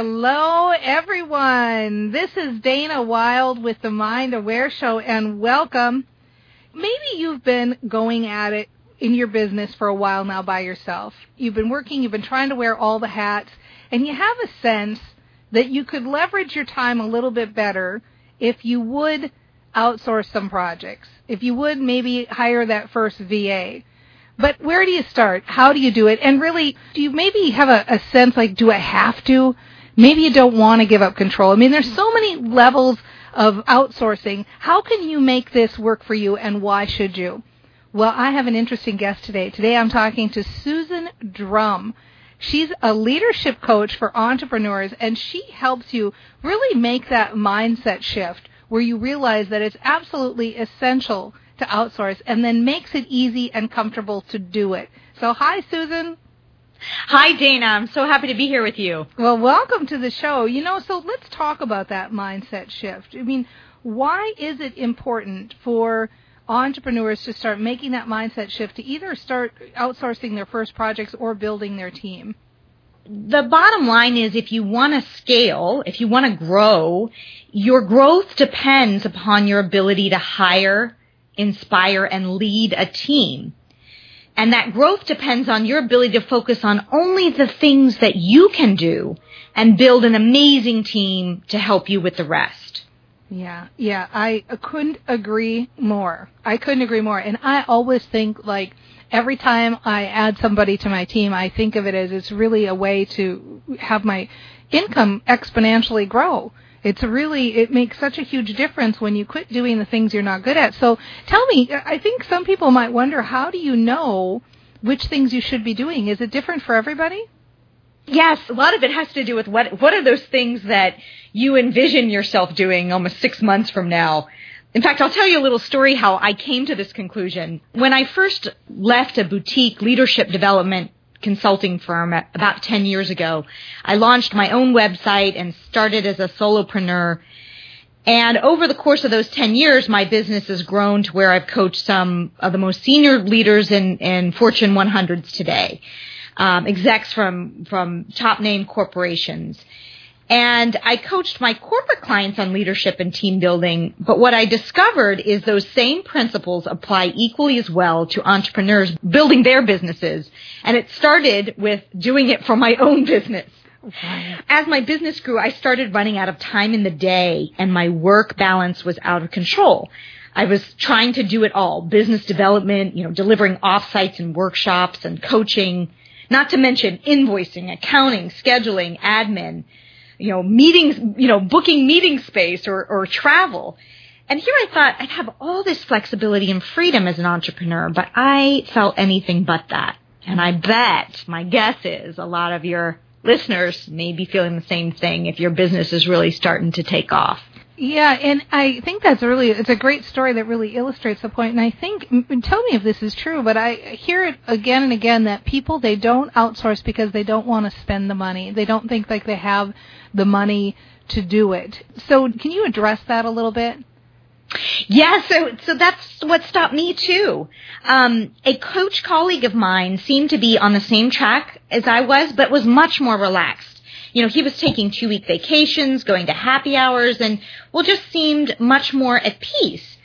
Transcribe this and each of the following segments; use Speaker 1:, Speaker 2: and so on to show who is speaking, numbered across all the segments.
Speaker 1: Hello, everyone. This is Dana Wilde with the Mind Aware Show, and welcome. Maybe you've been going at it in your business for a while now by yourself. You've been working, you've been trying to wear all the hats, and you have a sense that you could leverage your time a little bit better if you would outsource some projects. If you would maybe hire that first VA. But where do you start? How do you do it? And really, do you maybe have a, a sense like, do I have to? Maybe you don't want to give up control. I mean, there's so many levels of outsourcing. How can you make this work for you and why should you? Well, I have an interesting guest today. Today I'm talking to Susan Drumm. She's a leadership coach for entrepreneurs and she helps you really make that mindset shift where you realize that it's absolutely essential to outsource and then makes it easy and comfortable to do it. So hi Susan.
Speaker 2: Hi, Dana. I'm so happy to be here with you.
Speaker 1: Well, welcome to the show. You know, so let's talk about that mindset shift. I mean, why is it important for entrepreneurs to start making that mindset shift to either start outsourcing their first projects or building their team?
Speaker 2: The bottom line is if you want to scale, if you want to grow, your growth depends upon your ability to hire, inspire, and lead a team. And that growth depends on your ability to focus on only the things that you can do and build an amazing team to help you with the rest.
Speaker 1: Yeah, yeah, I couldn't agree more. I couldn't agree more. And I always think like every time I add somebody to my team, I think of it as it's really a way to have my income exponentially grow. It's really, it makes such a huge difference when you quit doing the things you're not good at. So tell me, I think some people might wonder, how do you know which things you should be doing? Is it different for everybody?
Speaker 2: Yes, a lot of it has to do with what what are those things that you envision yourself doing almost 6 months from now. In fact, I'll tell you a little story how I came to this conclusion. When I first left a boutique leadership development consulting firm about 10 years ago. I launched my own website and started as a solopreneur. And over the course of those 10 years, my business has grown to where I've coached some of the most senior leaders in, in Fortune 100s today. Um, execs from, from top name corporations. And I coached my corporate clients on leadership and team building, but what I discovered is those same principles apply equally as well to entrepreneurs building their businesses. And it started with doing it for my own business. As my business grew, I started running out of time in the day and my work balance was out of control. I was trying to do it all. Business development, you know, delivering offsites and workshops and coaching, not to mention invoicing, accounting, scheduling, admin you know, meetings, you know, booking meeting space or, or travel. And here I thought I'd have all this flexibility and freedom as an entrepreneur, but I felt anything but that. And I bet, my guess is, a lot of your listeners may be feeling the same thing if your business is really starting to take off.
Speaker 1: Yeah, and I think that's really it's a great story that really illustrates the point. And I think tell me if this is true, but I hear it again and again that people they don't outsource because they don't want to spend the money. They don't think like they have the money to do it. So can you address that a little bit?
Speaker 2: Yeah, so so that's what stopped me too. Um, a coach colleague of mine seemed to be on the same track as I was, but was much more relaxed you know, he was taking two week vacations, going to happy hours, and well, just seemed much more at peace.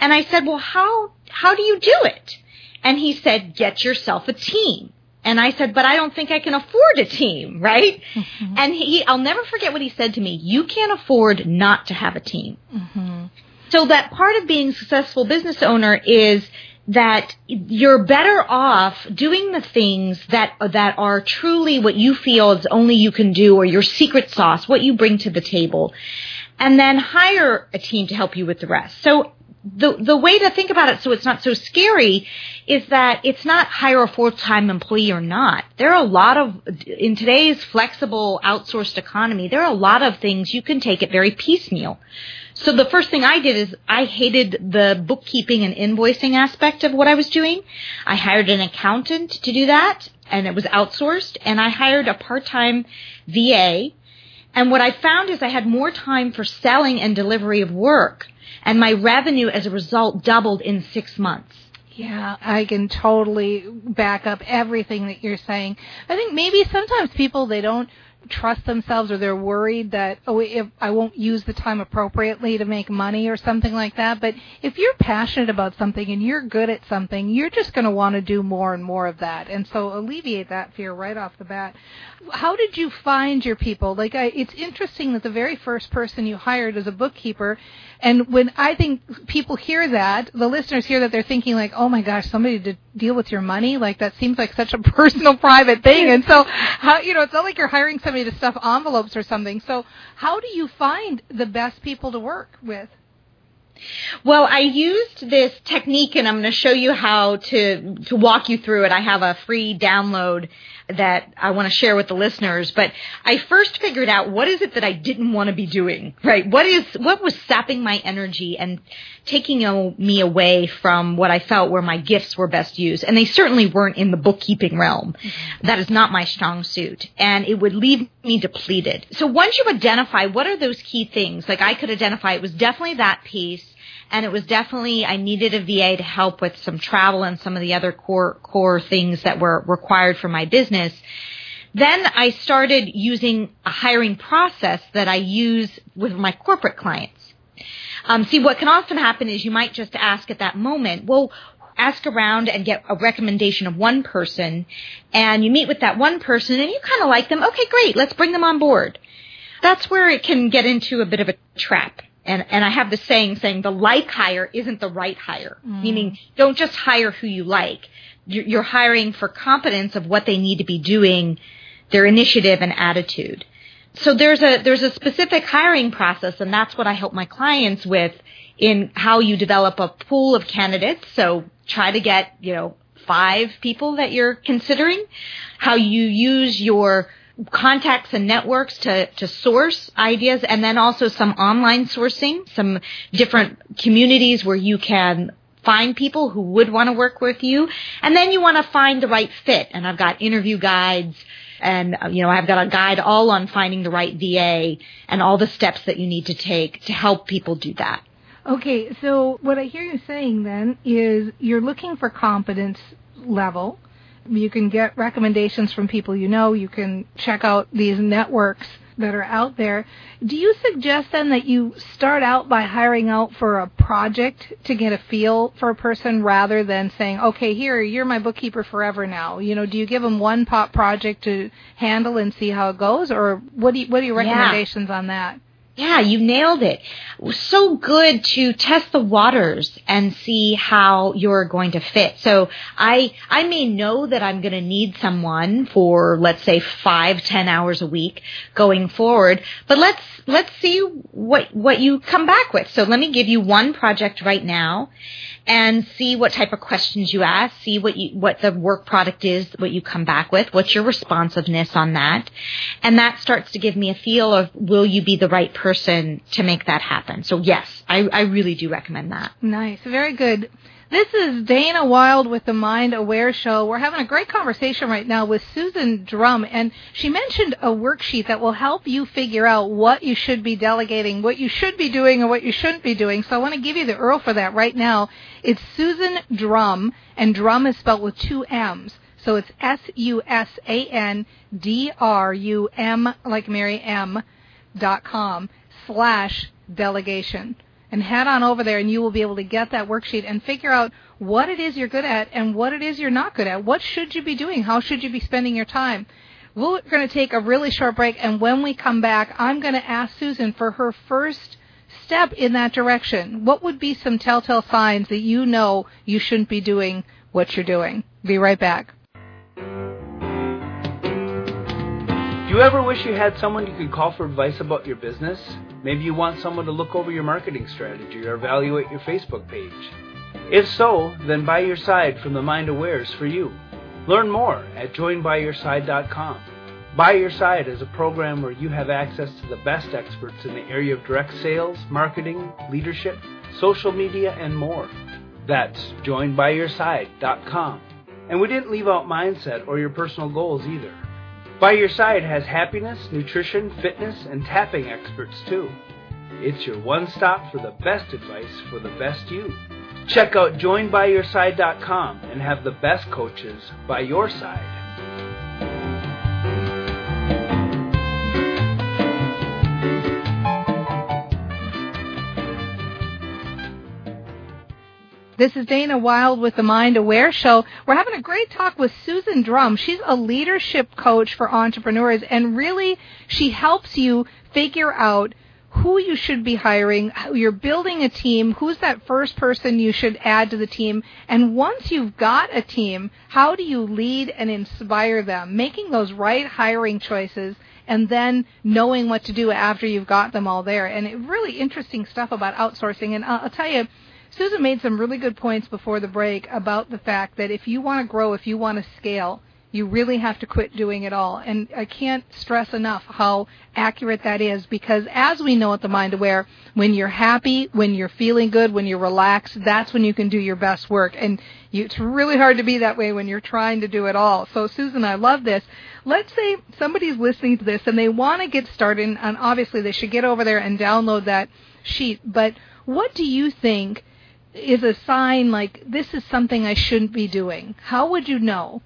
Speaker 2: And I said, well, how, how do you do it? And he said, get yourself a team. And I said, but I don't think I can afford a team, right?
Speaker 1: Mm-hmm.
Speaker 2: And he, I'll never forget what he said to me. You can't afford not to have a team.
Speaker 1: Mm-hmm.
Speaker 2: So that part of being a successful business owner is that you're better off doing the things that that are truly what you feel is only you can do or your secret sauce, what you bring to the table. And then hire a team to help you with the rest. So the the way to think about it so it's not so scary is that it's not hire a full-time employee or not. There are a lot of in today's flexible outsourced economy, there are a lot of things you can take it very piecemeal. So the first thing I did is I hated the bookkeeping and invoicing aspect of what I was doing. I hired an accountant to do that and it was outsourced and I hired a part-time VA. And what I found is I had more time for selling and delivery of work and my revenue as a result doubled in six months.
Speaker 1: Yeah, I can totally back up everything that you're saying. I think maybe sometimes people they don't trust themselves or they're worried that oh if I won't use the time appropriately to make money or something like that. But if you're passionate about something and you're good at something you're just going to want to do more and more of that. And so alleviate that fear right off the bat. How did you find your people? Like I, it's interesting that the very first person you hired as a bookkeeper and when I think people hear that the listeners hear that they're thinking like oh my gosh somebody to deal with your money like that seems like such a personal private thing and so how you know it's not like you're hiring somebody to stuff envelopes or something. So, how do you find the best people to work with?
Speaker 2: Well, I used this technique and I'm going to show you how to to walk you through it. I have a free download that I want to share with the listeners, but I first figured out what is it that I didn't want to be doing, right? What is what was sapping my energy and taking me away from what I felt where my gifts were best used. And they certainly weren't in the bookkeeping realm. Mm-hmm. That is not my strong suit. And it would leave me depleted. So once you identify what are those key things, like I could identify it was definitely that piece and it was definitely I needed a VA to help with some travel and some of the other core core things that were required for my business. Then I started using a hiring process that I use with my corporate clients. Um, see, what can often happen is you might just ask at that moment, well, ask around and get a recommendation of one person, and you meet with that one person and you kind of like them. Okay, great, let's bring them on board. That's where it can get into a bit of a trap and and I have the saying saying the like hire isn't the right hire. Mm. Meaning, don't just hire who you like. You're hiring for competence of what they need to be doing, their initiative and attitude. So there's a there's a specific hiring process, and that's what I help my clients with in how you develop a pool of candidates. So try to get you know five people that you're considering. How you use your contacts and networks to, to source ideas and then also some online sourcing, some different communities where you can find people who would want to work with you. And then you want to find the right fit. And I've got interview guides and, uh, you know, I've got a guide all on finding the right VA and all the steps that you need to take to help people do that.
Speaker 1: Okay, so what I hear you saying then is you're looking for competence level you can get recommendations from people you know. You can check out these networks that are out there. Do you suggest then that you start out by hiring out for a project to get a feel for a person rather than saying, okay, here, you're my bookkeeper forever now? You know, do you give them one pop project to handle and see how it goes or what do you, what are your recommendations yeah. on that?
Speaker 2: Yeah, you nailed it. so good to test the waters and see how you're going to fit. So I, I may know that I'm going to need someone for, let's say, five, ten hours a week going forward, but let's, let's see what, what you come back with. So let me give you one project right now and see what type of questions you ask, see what you, what the work product is, what you come back with, what's your responsiveness on that. And that starts to give me a feel of will you be the right person to make that happen. So yes, I, I really do recommend that.
Speaker 1: Nice. Very good. This is Dana Wilde with the Mind Aware Show. We're having a great conversation right now with Susan Drumm, and she mentioned a worksheet that will help you figure out what you should be delegating, what you should be doing, and what you shouldn't be doing. So I want to give you the URL for that right now. It's Susan Drumm, and Drumm is spelled with two M's. So it's S U S A N D R U M, like Mary M, dot com slash delegation. and head on over there and you will be able to get that worksheet and figure out what it is you're good at and what it is you're not good at. What should you be doing? How should you be spending your time? We're going to take a really short break and when we come back, I'm going to ask Susan for her first step in that direction. What would be some telltale signs that you know you shouldn't be doing what you're doing? Be right back.
Speaker 3: Do you ever wish you had someone you could call for advice about your business? Maybe you want someone to look over your marketing strategy or evaluate your Facebook page. If so, then By Your Side from the Mind Aware is for you. Learn more at joinbyyourside.com. By Your Side is a program where you have access to the best experts in the area of direct sales, marketing, leadership, social media, and more. That's joinbyyourside.com. And we didn't leave out mindset or your personal goals either. By Your Side has happiness, nutrition, fitness, and tapping experts too. It's your one stop for the best advice for the best you. Check out joinbyyourside.com and have the best coaches by your side.
Speaker 1: This is Dana Wilde with the Mind Aware Show. We're having a great talk with Susan Drumm. She's a leadership coach for entrepreneurs, and really, she helps you figure out who you should be hiring, you're building a team, who's that first person you should add to the team, and once you've got a team, how do you lead and inspire them, making those right hiring choices and then knowing what to do after you've got them all there. And really interesting stuff about outsourcing. And I'll, I'll tell you, Susan made some really good points before the break about the fact that if you want to grow, if you want to scale, you really have to quit doing it all. And I can't stress enough how accurate that is because as we know at the Mind Aware, when you're happy, when you're feeling good, when you're relaxed, that's when you can do your best work. And you, it's really hard to be that way when you're trying to do it all. So Susan, I love this. Let's say somebody's listening to this and they want to get started and obviously they should get over there and download that sheet. But what do you think is a sign like this is something I shouldn't be doing? How would you know?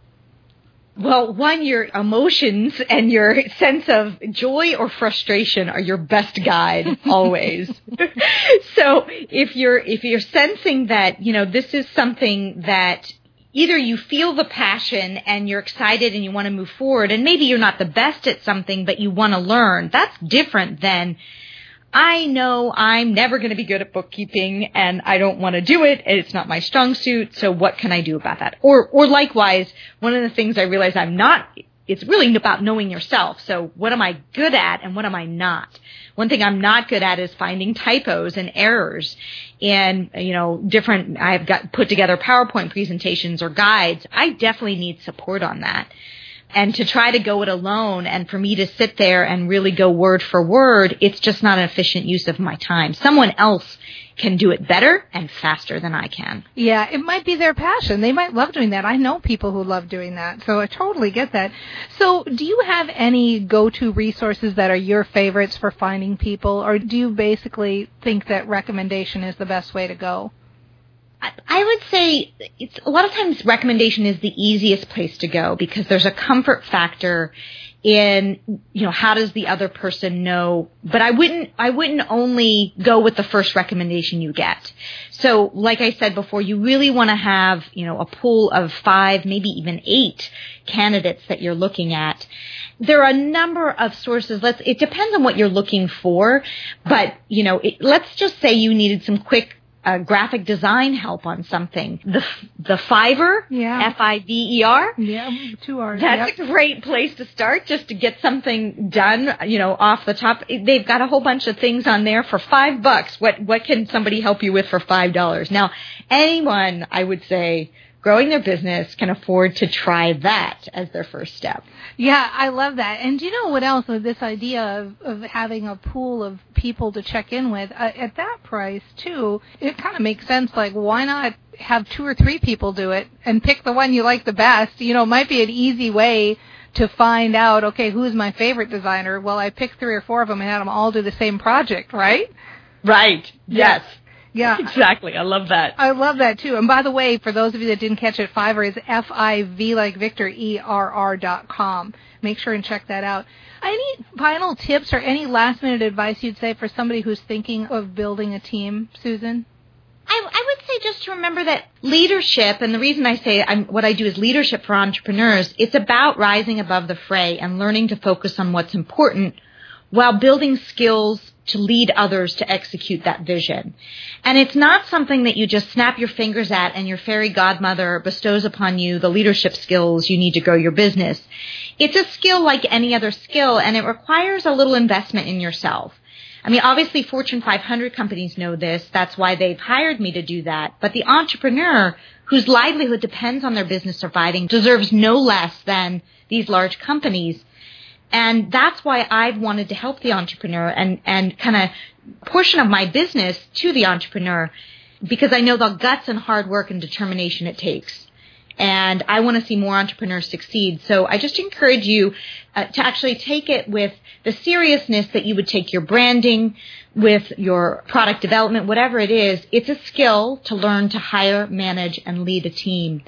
Speaker 2: Well, one, your emotions and your sense of joy or frustration are your best guide always. so if you're, if you're sensing that, you know, this is something that either you feel the passion and you're excited and you want to move forward and maybe you're not the best at something, but you want to learn, that's different than, I know I'm never going to be good at bookkeeping and I don't want to do it it's not my strong suit. So what can I do about that? Or, or likewise, one of the things I realize I'm not, it's really about knowing yourself. So what am I good at and what am I not? One thing I'm not good at is finding typos and errors and, you know, different, I've got put together PowerPoint presentations or guides. I definitely need support on that and to try to go it alone and for me to sit there and really go word for word, it's just not an efficient use of my time. Someone else can do it better and faster than I can.
Speaker 1: Yeah, it might be their passion. They might love doing that. I know people who love doing that, so I totally get that. So, do you have any go-to resources that are your favorites for finding people, or do you basically think that recommendation is the best way to go?
Speaker 2: I would say it's a lot of times recommendation is the easiest place to go because there's a comfort factor in you know how does the other person know but I wouldn't I wouldn't only go with the first recommendation you get. So like I said before you really want to have, you know, a pool of 5 maybe even 8 candidates that you're looking at. There are a number of sources. Let's it depends on what you're looking for, but you know, it, let's just say you needed some quick uh, graphic design help on something. The the Fiverr,
Speaker 1: yeah.
Speaker 2: F I V E R,
Speaker 1: yeah, two R's.
Speaker 2: That's
Speaker 1: yep.
Speaker 2: a great place to start, just to get something done. You know, off the top, they've got a whole bunch of things on there for five bucks. What what can somebody help you with for five dollars? Now, anyone, I would say growing their business can afford to try that as their first step.
Speaker 1: Yeah, I love that. And do you know what else? With this idea of, of having a pool of people to check in with uh, at that price too, it kind of makes sense. Like, why not have two or three people do it and pick the one you like the best? You know, it might be an easy way to find out. Okay, who's my favorite designer? Well, I picked three or four of them and had them all do the same project, right?
Speaker 2: Right. Yes.
Speaker 1: Yeah.
Speaker 2: Exactly. I love that.
Speaker 1: I love that too. And by the way, for those of you that didn't catch it, Fiverr is F I V like Victor E R R dot com. Make sure and check that out. Any final tips or any last minute advice you'd say for somebody who's thinking of building a team, Susan?
Speaker 2: I, I would say just to remember that leadership, and the reason I say I'm, what I do is leadership for entrepreneurs, it's about rising above the fray and learning to focus on what's important while building skills to lead others to execute that vision. And it's not something that you just snap your fingers at and your fairy godmother bestows upon you the leadership skills you need to grow your business. It's a skill like any other skill and it requires a little investment in yourself. I mean, obviously Fortune 500 companies know this. That's why they've hired me to do that. But the entrepreneur whose livelihood depends on their business surviving deserves no less than these large companies. And that's why I've wanted to help the entrepreneur and, and kind of portion of my business to the entrepreneur because I know the guts and hard work and determination it takes. And I want to see more entrepreneurs succeed. So I just encourage you uh, to actually take it with the seriousness that you would take your branding, with your product development, whatever it is. It's a skill to learn to hire, manage, and lead a team.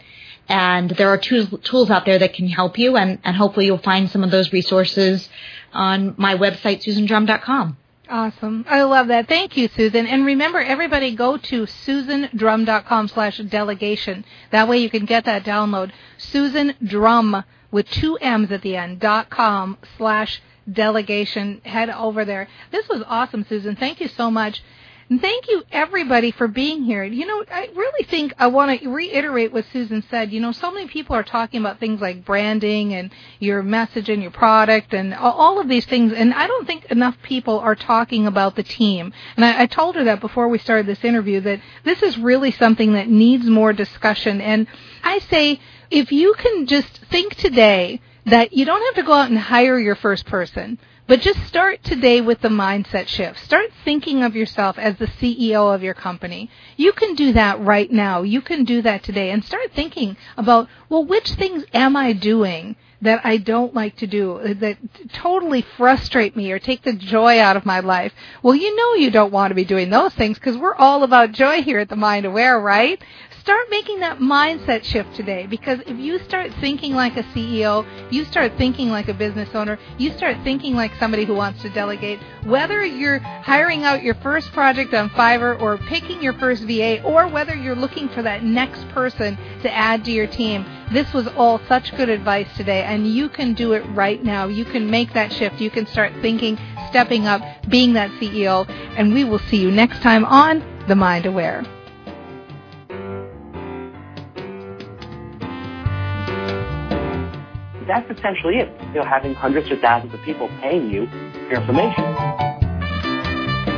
Speaker 2: And there are tools, tools out there that can help you, and, and hopefully you'll find some of those resources on my website, susandrumm.com.
Speaker 1: Awesome. I love that. Thank you, Susan. And remember, everybody go to susandrumm.com slash delegation. That way you can get that download. Susan Drumm with two M's at the end, dot com slash delegation. Head over there. This was awesome, Susan. Thank you so much. And thank you everybody for being here. You know, I really think I want to reiterate what Susan said. You know, so many people are talking about things like branding and your message and your product and all of these things. And I don't think enough people are talking about the team. And I, I told her that before we started this interview that this is really something that needs more discussion. And I say, if you can just think today that you don't have to go out and hire your first person. But just start today with the mindset shift. Start thinking of yourself as the CEO of your company. You can do that right now. You can do that today and start thinking about, well, which things am I doing that I don't like to do, uh, that totally frustrate me or take the joy out of my life? Well, you know you don't want to be doing those things because we're all about joy here at the Mind Aware, right? Start making that mindset shift today because if you start thinking like a CEO, you start thinking like a business owner, you start thinking like somebody who wants to delegate, whether you're hiring out your first project on Fiverr or picking your first VA or whether you're looking for that next person to add to your team, this was all such good advice today and you can do it right now. You can make that shift. You can start thinking, stepping up, being that CEO, and we will see you next time on The Mind Aware.
Speaker 4: That's essentially it. You know, having hundreds or thousands of people paying you for information.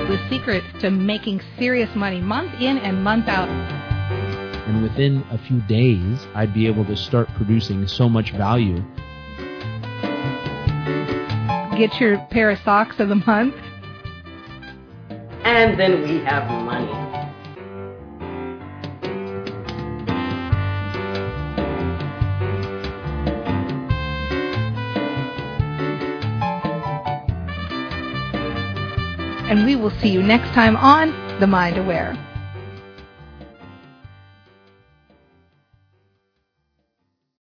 Speaker 1: The secret to making serious money month in and month out.
Speaker 5: And within a few days, I'd be able to start producing so much value.
Speaker 1: Get your pair of socks of the month.
Speaker 6: And then we have money.
Speaker 1: And we will see you next time on The Mind Aware.